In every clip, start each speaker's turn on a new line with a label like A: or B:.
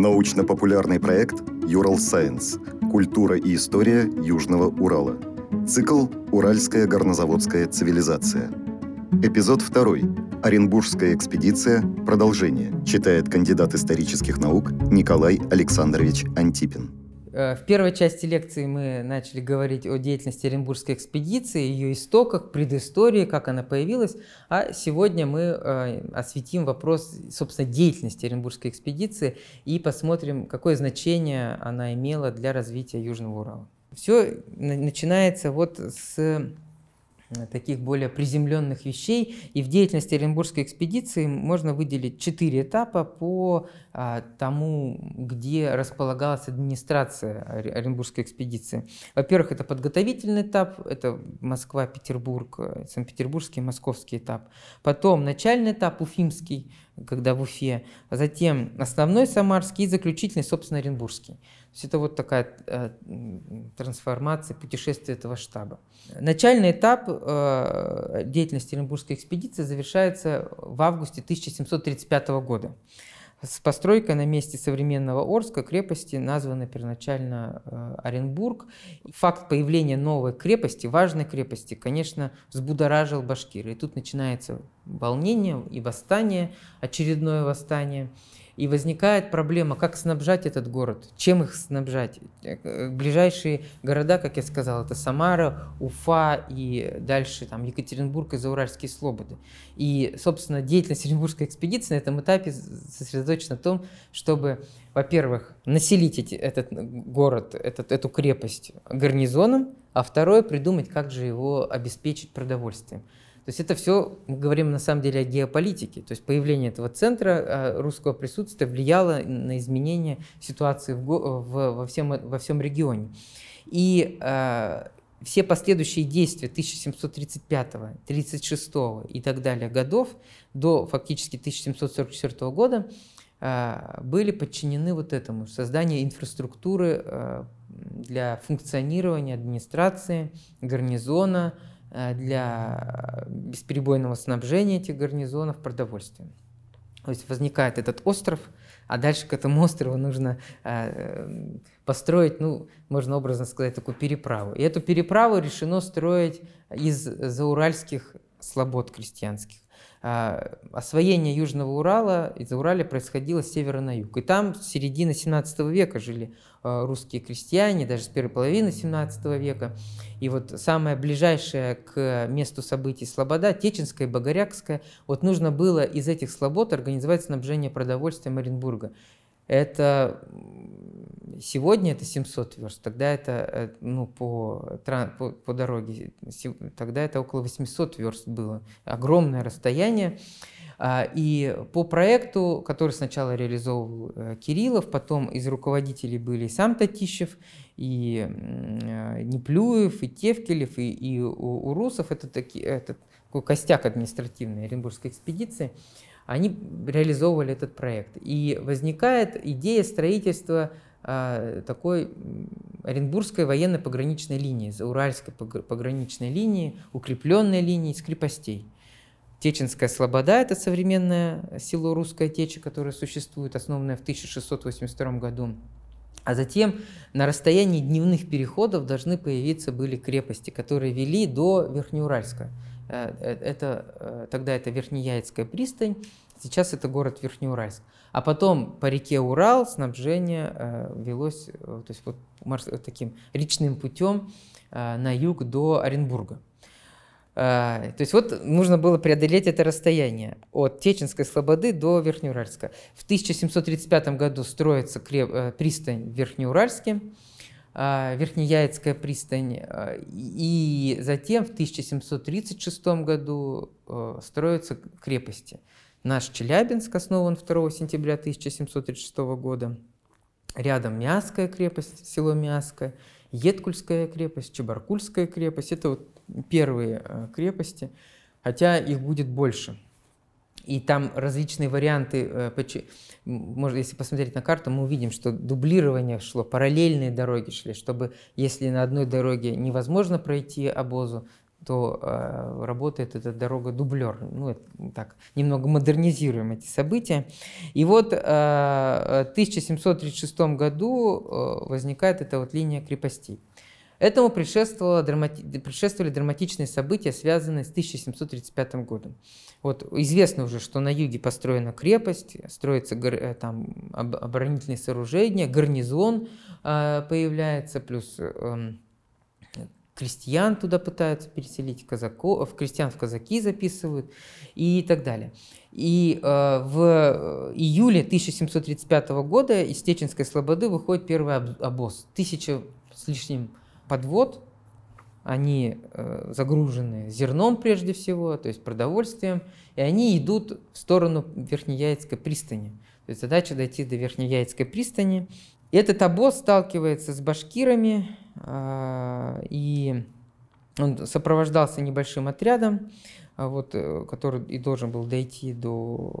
A: Научно-популярный проект «Юрал Сайенс. Культура и история Южного Урала». Цикл «Уральская горнозаводская цивилизация». Эпизод 2. Оренбургская экспедиция. Продолжение. Читает кандидат исторических наук Николай Александрович Антипин.
B: Э, в первой части лекции мы начали говорить о деятельности Оренбургской экспедиции, ее истоках, предыстории, как она появилась. А сегодня мы э, осветим вопрос, собственно, деятельности Оренбургской экспедиции и посмотрим, какое значение она имела для развития Южного Урала. Все начинается вот с Э, таких более приземленных вещей. И в деятельности Оренбургской экспедиции можно выделить четыре этапа по а, тому, где располагалась администрация Оренбургской экспедиции. Во-первых, это подготовительный этап, это Москва, Петербург, Санкт-Петербургский, Московский этап. Потом начальный этап, Уфимский, когда в Уфе. Затем основной Самарский и заключительный, собственно, Оренбургский. Есть это вот такая э, трансформация, путешествие этого штаба. Начальный этап э, деятельности Оренбургской экспедиции завершается в августе 1735 года с постройкой на месте современного Орска крепости, названной первоначально э, Оренбург. Факт появления новой крепости, важной крепости, конечно, взбудоражил башкиры. И тут начинается волнение и восстание, очередное восстание. И возникает проблема, как снабжать этот город, чем их снабжать. Э, ближайшие города, как я сказал, это Самара, Уфа и дальше там Екатеринбург и Зауральские Слободы. И, собственно, деятельность Оренбургской экспедиции на этом этапе сосредоточена в том, чтобы, во-первых, населить эти, этот город, этот, эту крепость гарнизоном, а второе, придумать, как же его обеспечить продовольствием. То есть это все, мы говорим на самом деле о геополитике. То есть появление этого центра э, русского присутствия влияло на изменение ситуации в, в, во, всем, во всем регионе. И э, все последующие действия 1735, 36 и так далее годов до фактически 1744 года э, были подчинены вот этому, созданию инфраструктуры э, для функционирования администрации, гарнизона, Э, для бесперебойного снабжения этих гарнизонов продовольствием. То есть возникает этот остров, а дальше к этому острову нужно э, построить, ну, можно образно сказать, такую переправу. И эту переправу решено строить из зауральских слобод крестьянских. А, освоение Южного Урала из Урала происходило с севера на юг. И там с середины 17 века жили а, русские крестьяне, даже с первой половины 17 века. И вот самое ближайшее к месту событий Слобода, Теченская и Богорякская, вот нужно было из этих слобод организовать снабжение продовольствием Оренбурга. Это сегодня это 700 верст, тогда это э, ну, по, по, по дороге, тогда это около 800 верст было. Огромное расстояние. А, и по проекту, который сначала реализовывал э, Кириллов, потом из руководителей были сам Татищев, и э, Неплюев, и Тевкелев, и, и Урусов, это, таки, это такой костяк административной Оренбургской экспедиции – они реализовывали этот проект. И возникает идея строительства такой Оренбургской военной пограничной линии, Уральской пограничной линии, укрепленной линии из крепостей. Теченская Слобода – это современное село Русская Теча, которое существует, основанное в 1682 году. А затем на расстоянии дневных переходов должны появиться были крепости, которые вели до Верхнеуральска. Э, э, это, э, тогда это Верхнеяицкая пристань, сейчас это город Верхнеуральск. А потом по реке Урал снабжение велось то есть вот таким речным путем на юг до Оренбурга. То есть вот нужно было преодолеть это расстояние от Теченской слободы до Верхнеуральска. В 1735 году строится креп... пристань в Верхнеуральске. А, Верхнеяицкая пристань, а, и затем в 1736 году а, строятся крепости. Наш Челябинск основан 2 сентября 1736 года. Рядом Мяская крепость, село Мяское, Еткульская крепость, Чебаркульская крепость. Это вот первые крепости, хотя их будет больше. И там различные варианты э, может, если посмотреть на карту, мы увидим, что дублирование шло, параллельные дороги шли, чтобы если на одной дороге невозможно пройти обозу, то э, работает эта дорога-дублер. Ну, это, так, немного модернизируем эти события. И вот э, в 1736 году э, возникает эта вот линия крепостей. Этому предшествовало драмати... предшествовали драматичные события, связанные с 1735 годом. Вот известно уже, что на юге построена крепость, строятся э, там оборонительные сооружения, гарнизон э, появляется, плюс э, крестьян туда пытаются переселить, казаков, крестьян в казаки записывают и так далее. И э, в июле 1735 года из Теченской слободы выходит первый обоз. Тысяча с лишним подвод, они э, загружены зерном прежде всего, то есть продовольствием, и они идут в сторону Верхнеяицкой пристани. То есть задача дойти до Верхнеяицкой пристани. Этот обоз сталкивается с башкирами, э, и он сопровождался небольшим отрядом, а вот, э, который и должен был дойти до,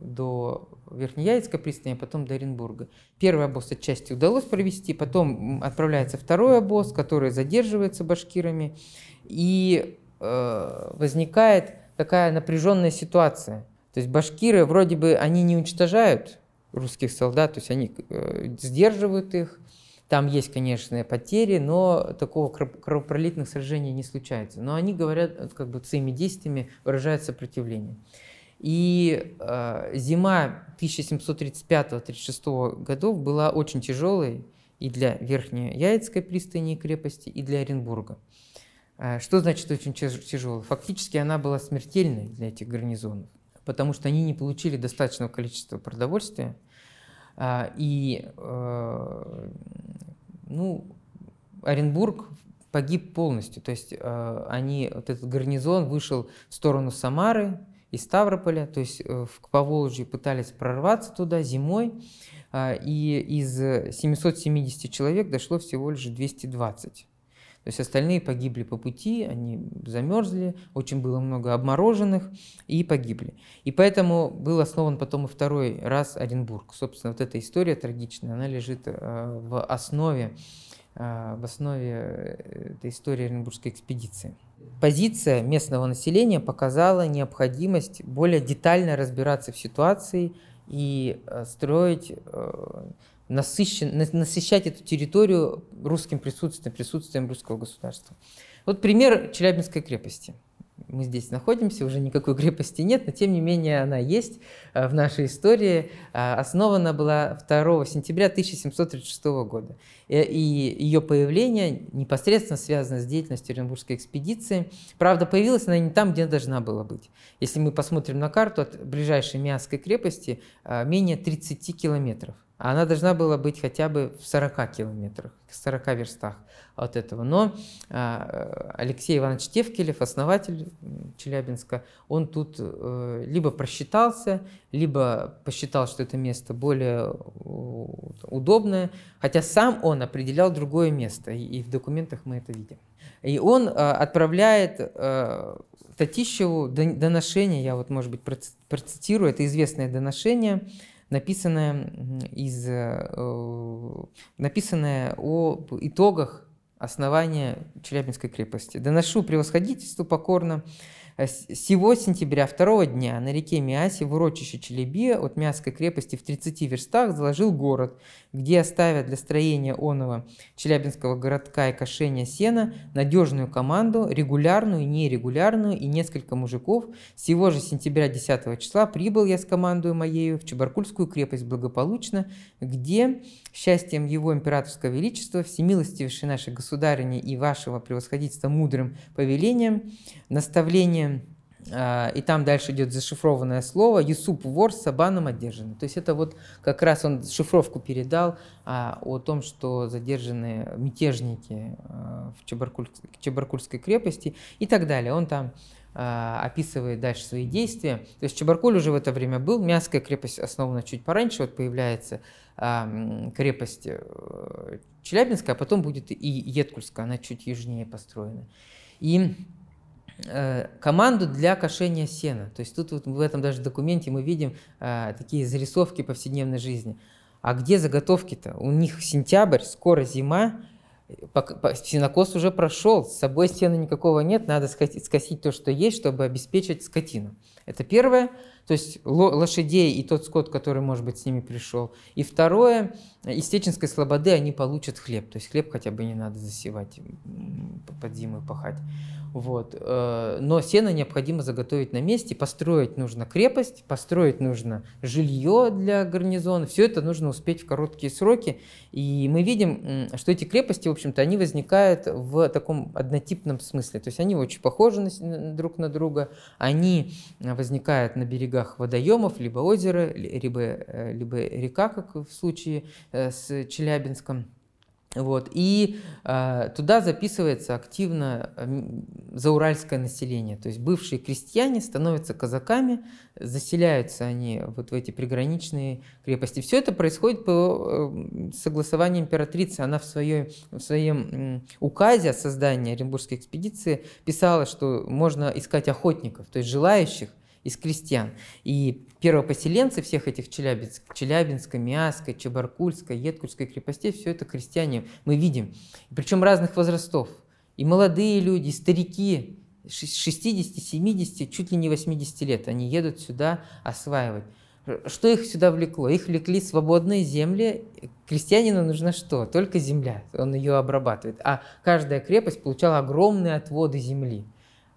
B: до Верхнеяицкой пристани, а потом до Оренбурга. Первый обоз отчасти удалось провести, потом отправляется второй обоз, который задерживается башкирами, и э, возникает такая напряженная ситуация. То есть башкиры вроде бы они не уничтожают русских солдат, то есть они э, сдерживают их, там есть, конечно, потери, но такого кровопролитных сражений не случается. Но они говорят, как бы своими действиями выражают сопротивление. И э, зима 1735-36 годов была очень тяжелой и для Верхней Яицкой пристани и крепости, и для Оренбурга. Э, что значит очень тяжелой? Фактически она была смертельной для этих гарнизонов, потому что они не получили достаточного количества продовольствия, э, и э, ну, Оренбург погиб полностью. То есть э, они, вот этот гарнизон вышел в сторону Самары, из Ставрополя, то есть э, в Поволжье пытались прорваться туда зимой, а, и из 770 человек дошло всего лишь 220. Есть остальные погибли по пути, они замерзли, очень было много обмороженных и погибли. И поэтому был основан потом и второй раз Оренбург. Собственно, вот эта история трагичная, она лежит э, в основе, э, в основе этой истории Оренбургской экспедиции. Позиция местного населения показала необходимость более детально разбираться в ситуации и э, строить, э, насыщен, насыщать эту территорию русским присутствием, присутствием русского государства. Вот пример Челябинской крепости – мы здесь находимся, уже никакой крепости нет, но тем не менее она есть э, в нашей истории. Э, основана была 2 сентября 1736 года. Э, и ее появление непосредственно связано с деятельностью Оренбургской экспедиции. Правда, появилась она не там, где должна была быть. Если мы посмотрим на карту, от ближайшей Миасской крепости менее 30 километров. Она должна была быть хотя бы в 40 километрах, в 40 верстах от этого. Но а, Алексей Иванович Тевкелев, основатель Челябинска, он тут э, либо просчитался, либо посчитал, что это место более удобное, хотя сам он определял другое место, и в документах мы это видим. И он а, отправляет э, Татищеву доношение, я вот, может быть, процитирую, это известное доношение, написанное, из, э, написанное о итогах основания Челябинской крепости. Доношу превосходительству покорно сего сентября, второго дня, на реке Миасе, в урочище Челеби, от Мяской крепости в 30 верстах, заложил город, где оставят для строения оного Челябинского городка и кошения сена надежную команду, регулярную, нерегулярную и несколько мужиков. Сего же сентября 10 числа прибыл я с командой моею в Чебаркульскую крепость благополучно, где счастьем его императорского величества, всемилостивейшей нашей государыни и вашего превосходительства мудрым повелением, наставлением а, и там дальше идет зашифрованное слово «Юсуп вор Сабаном одержанный». То есть это вот как раз он шифровку передал а, о том, что задержаны мятежники а, в Чебаркуль, Чебаркульской крепости и так далее. Он там а, описывает дальше свои действия. То есть Чебаркуль уже в это время был, Мяская крепость основана чуть пораньше, вот появляется а, крепость э, Челябинская, а потом будет и Еткульская, она чуть южнее построена. И команду для кошения сена. То есть тут вот в этом даже документе мы видим э, такие зарисовки повседневной жизни. А где заготовки-то? У них сентябрь, скоро зима, Синокос уже прошел, с собой стены никакого нет, надо скосить то, что есть, чтобы обеспечить скотину. Это первое, то есть лошадей и тот скот, который, может быть, с ними пришел. И второе, из Теченской слободы они получат хлеб, то есть хлеб хотя бы не надо засевать под зиму пахать. Вот. Э, но сено необходимо заготовить на месте, построить нужно крепость, построить нужно жилье для гарнизона. Все это нужно успеть в короткие сроки. И мы видим, что эти крепости, в общем-то, они возникают в таком однотипном смысле. То есть они очень похожи друг на друга. Они возникают на берегах водоемов, либо озера, либо, э, либо река, как в случае э, с Челябинском. Вот. И э, туда записывается активно э, зауральское население. То есть бывшие крестьяне становятся казаками, заселяются они вот в эти приграничные крепости. Все это происходит по э, согласованию императрицы. Она в, своей, в своем указе о создании Оренбургской экспедиции писала, что можно искать охотников, то есть желающих из крестьян. И первопоселенцы всех этих Челябинск, Челябинска, Миаской, Чебаркульской, Едкульской крепостей, все это крестьяне мы видим. Причем разных возрастов. И молодые люди, и старики, 60, 70, чуть ли не 80 лет, они едут сюда осваивать. Что их сюда влекло? Их влекли свободные земли. Крестьянину нужно что? Только земля. Он ее обрабатывает. А каждая крепость получала огромные отводы земли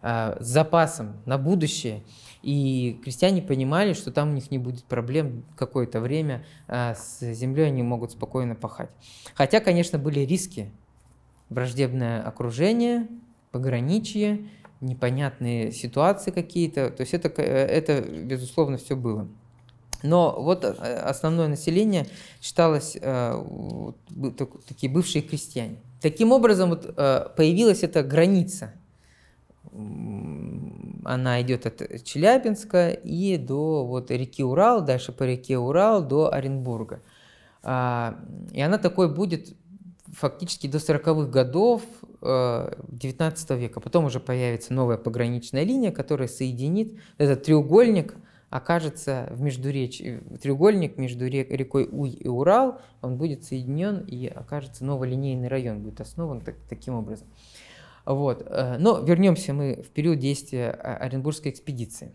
B: э, с запасом на будущее. И крестьяне понимали, что там у них не будет проблем какое-то время а с землей они могут спокойно пахать. Хотя, конечно, были риски. Враждебное окружение, пограничье, непонятные ситуации какие-то. То есть это, это безусловно, все было. Но вот э, основное население считалось э, такие бывшие крестьяне. Таким образом вот, э, появилась эта граница она идет от Челябинска и до вот реки Урал, дальше по реке Урал до Оренбурга. А, и она такой будет фактически до 40-х годов 19 э, века. Потом уже появится новая пограничная линия, которая соединит этот треугольник, окажется в междуречии, треугольник между рекой Уй и Урал, он будет соединен и окажется новый линейный район, будет основан так, таким образом. Вот. Э, но вернемся мы в период действия Оренбургской экспедиции.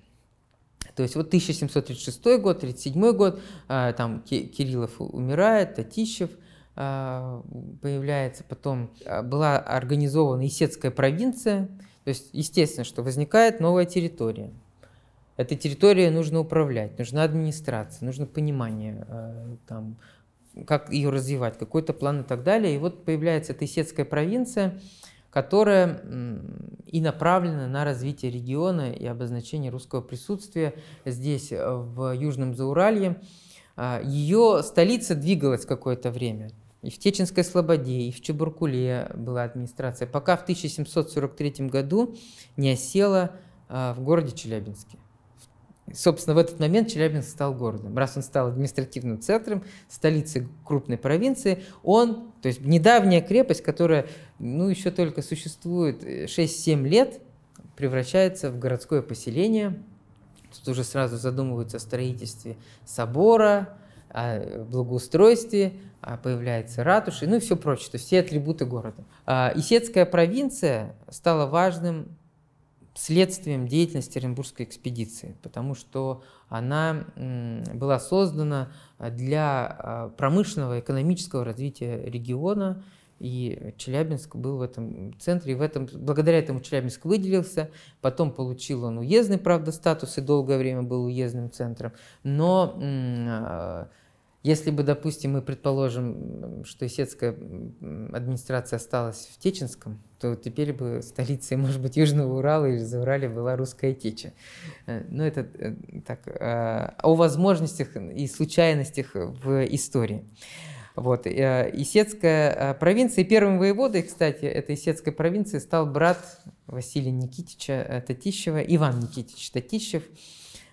B: То есть вот 1736 год, 37 год, э, там Кириллов умирает, Татищев э, появляется, потом была организована Исетская провинция, то есть естественно, что возникает новая территория. Этой территорией нужно управлять, нужна администрация, нужно понимание, там, как ее развивать, какой-то план и так далее. И вот появляется эта Исетская провинция, которая и направлена на развитие региона и обозначение русского присутствия здесь, э, в Южном Зауралье. А, Ее столица двигалась какое-то время. И в Теченской Слободе, и в Чебуркуле была администрация, пока в 1743 году не осела а, в городе Челябинске. Собственно, в этот момент Челябинск стал городом. Раз он стал административным центром, столицей крупной провинции, он, то есть недавняя крепость, которая, ну, еще только существует 6-7 лет, превращается в городское поселение. Тут уже сразу задумываются о строительстве собора, о благоустройстве, а появляется ратуши, ну и все прочее, то есть все атрибуты города. А Исетская провинция стала важным следствием деятельности Оренбургской экспедиции, потому что она была создана для а, промышленного экономического развития региона, и Челябинск был в этом центре, и в этом, благодаря этому Челябинск выделился, потом получил он уездный, правда, статус и долгое время был уездным центром, но а, если бы, допустим, мы предположим, что Исетская администрация осталась в Теченском, то теперь бы столицей, может быть, Южного Урала или за Урале была русская Теча. Э, Но это э, так, э, о возможностях и случайностях в истории. Вот. Исетская провинция, и первым воеводой, кстати, этой Исетской провинции стал брат Василия Никитича Татищева, Иван Никитич Татищев,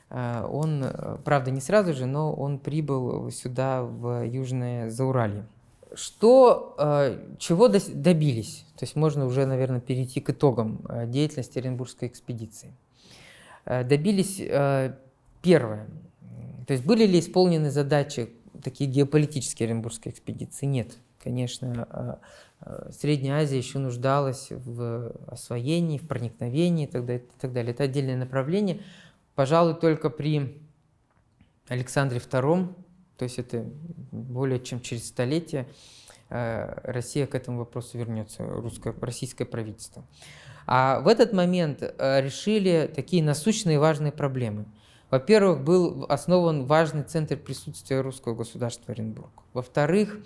B: Э, он, э, правда, не сразу же, но он прибыл сюда, в Южное Зауралье. Что, э, чего добились? То есть можно уже, наверное, перейти к итогам деятельности Оренбургской экспедиции. Добились первое. То есть были ли исполнены задачи такие геополитические Оренбургской экспедиции? Нет, конечно, Средняя Азия еще нуждалась в освоении, в проникновении и так далее. Это отдельное направление. Пожалуй, только при Александре II, то есть это более чем через столетие, Россия к этому вопросу вернется, русское, российское правительство. А в этот момент решили такие насущные важные проблемы – во-первых, был основан важный центр присутствия русского государства Оренбург. Во-вторых,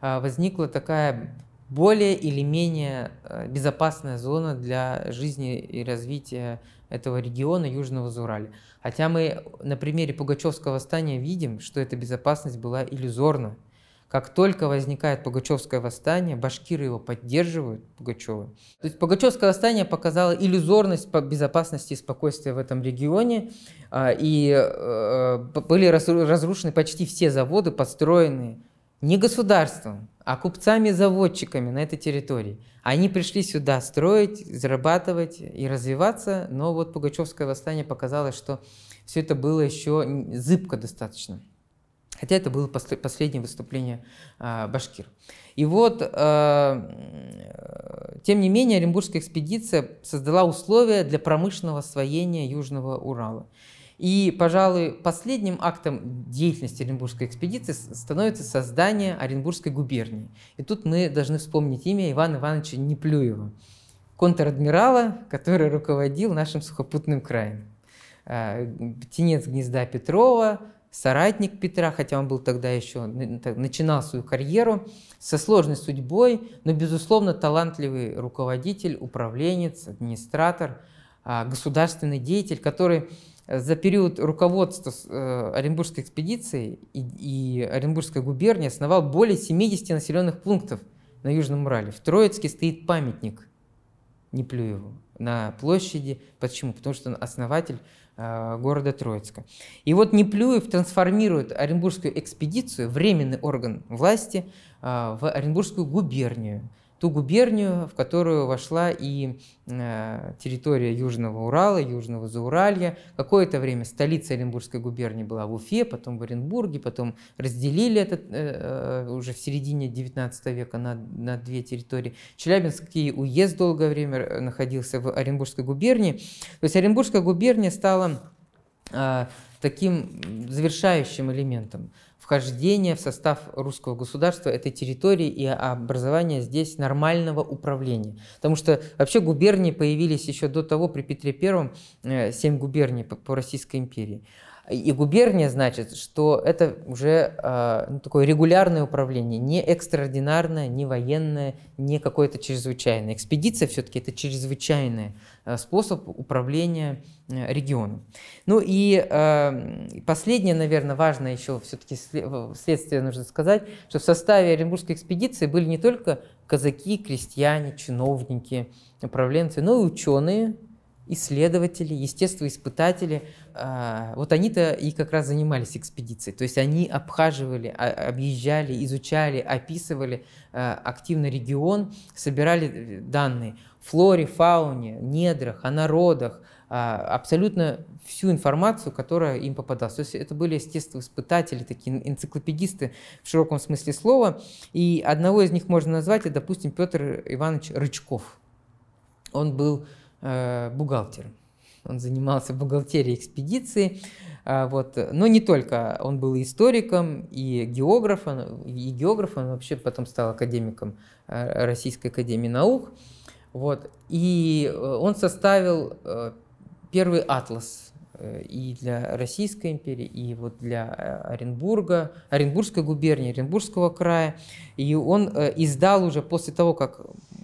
B: а, возникла такая более или менее а, безопасная зона для жизни и развития этого региона Южного Зураля. Хотя мы на примере Пугачевского восстания видим, что эта безопасность была иллюзорна. Как только возникает Пугачевское восстание, башкиры его поддерживают, Пугачева. То есть Пугачевское восстание показало иллюзорность безопасности и спокойствия в этом регионе, а, и э, были разрушены почти все заводы, построенные не государством, а купцами-заводчиками на этой территории. Они пришли сюда строить, зарабатывать и развиваться, но вот Пугачевское восстание показало, что все это было еще зыбко достаточно. Хотя это было последнее выступление э, башкир. И вот, э, тем не менее, Оренбургская экспедиция создала условия для промышленного освоения Южного Урала. И, пожалуй, последним актом деятельности Оренбургской экспедиции становится создание Оренбургской губернии. И тут мы должны вспомнить имя Ивана Ивановича Неплюева, контр-адмирала, который руководил нашим сухопутным краем. Э, птенец гнезда Петрова, соратник Петра, хотя он был тогда еще, начинал свою карьеру, со сложной судьбой, но, безусловно, талантливый руководитель, управленец, администратор, а, государственный деятель, который за период руководства э, Оренбургской экспедицией и, и Оренбургской губернии основал более 70 населенных пунктов на Южном Урале. В Троицке стоит памятник Неплюеву на площади. Почему? Потому что он основатель Э, города Троицка. И вот Неплюев трансформирует Оренбургскую экспедицию, временный орган власти, э, в Оренбургскую губернию ту губернию, в которую вошла и э, территория Южного Урала, Южного Зауралья. Какое-то время столица Оренбургской губернии была в Уфе, потом в Оренбурге, потом разделили это э, уже в середине XIX века на, на две территории. Челябинский уезд долгое время находился в Оренбургской губернии. То есть Оренбургская губерния стала э, таким завершающим элементом вхождение в состав русского государства этой территории и образование здесь нормального управления. Потому что вообще губернии появились еще до того, при Петре Первом, э, семь губерний по Российской империи. И губерния значит, что это уже э, такое регулярное управление, не экстраординарное, не военное, не какое-то чрезвычайное. Экспедиция все-таки это чрезвычайный э, способ управления э, регионом. Ну и э, последнее, наверное, важное еще все-таки следствие нужно сказать, что в составе Оренбургской экспедиции были не только казаки, крестьяне, чиновники, управленцы, но и ученые, исследователи, естествоиспытатели, а, вот они-то и как раз занимались экспедицией. То есть они обхаживали, а, объезжали, изучали, описывали а, активно регион, собирали э, данные флоре, фауне, недрах, о народах, абсолютно всю информацию, которая им попадалась. То есть это были естествоиспытатели, такие энциклопедисты в широком смысле слова. И одного из них можно назвать, допустим, Петр Иванович Рычков. Он был Э, бухгалтер. Он занимался бухгалтерией экспедиции. А, вот. Но не только, он был и историком, и географом, и географом, вообще потом стал академиком э, Российской академии наук. Вот. И э, он составил первый атлас и для Российской империи, и вот для Оренбурга, Оренбургской губернии, Оренбургского края. И он издал уже после того, как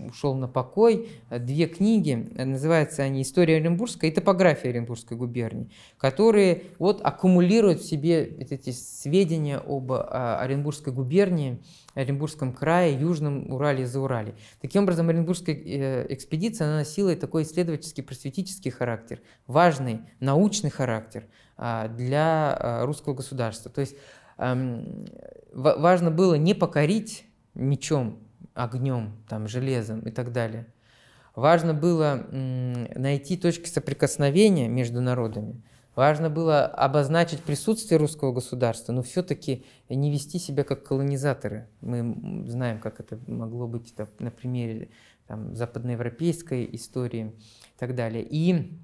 B: ушел на покой, две книги, называются они «История Оренбургской» и «Топография Оренбургской губернии», которые вот аккумулируют в себе эти сведения об а, Оренбургской губернии, Оренбургском крае, Южном Урале и Заурале. Таким образом, Оренбургская э, экспедиция она носила такой исследовательский, просветительский характер, важный научный характер а, для русского государства. То есть важно было не покорить мечом огнем, там, железом и так далее. Важно было найти точки соприкосновения между народами. Важно было обозначить присутствие русского государства, но все-таки не вести себя как колонизаторы. Мы знаем, как это могло быть это, на примере там, западноевропейской истории и так далее. И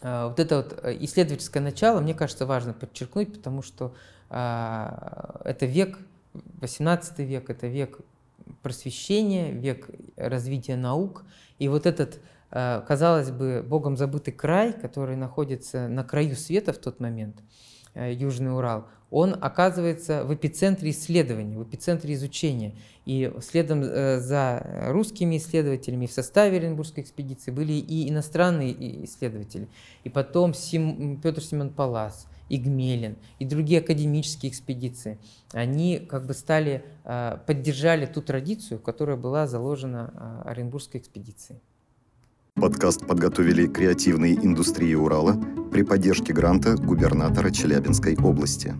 B: э, вот это вот исследовательское начало, мне кажется, важно подчеркнуть, потому что э, это век, 18 век, это век просвещения, век развития наук. И вот этот, э, казалось бы, богом забытый край, который находится на краю света в тот момент, э, Южный Урал, он оказывается в эпицентре исследований, в эпицентре изучения. И следом э, за русскими исследователями в составе Оренбургской экспедиции были и иностранные исследователи. И потом Сим, Петр Семен Палас – и Гмелин, и другие академические экспедиции, они как бы стали, а, поддержали ту традицию, которая была заложена а, Оренбургской экспедицией.
A: Подкаст подготовили креативные индустрии Урала при поддержке гранта губернатора Челябинской области.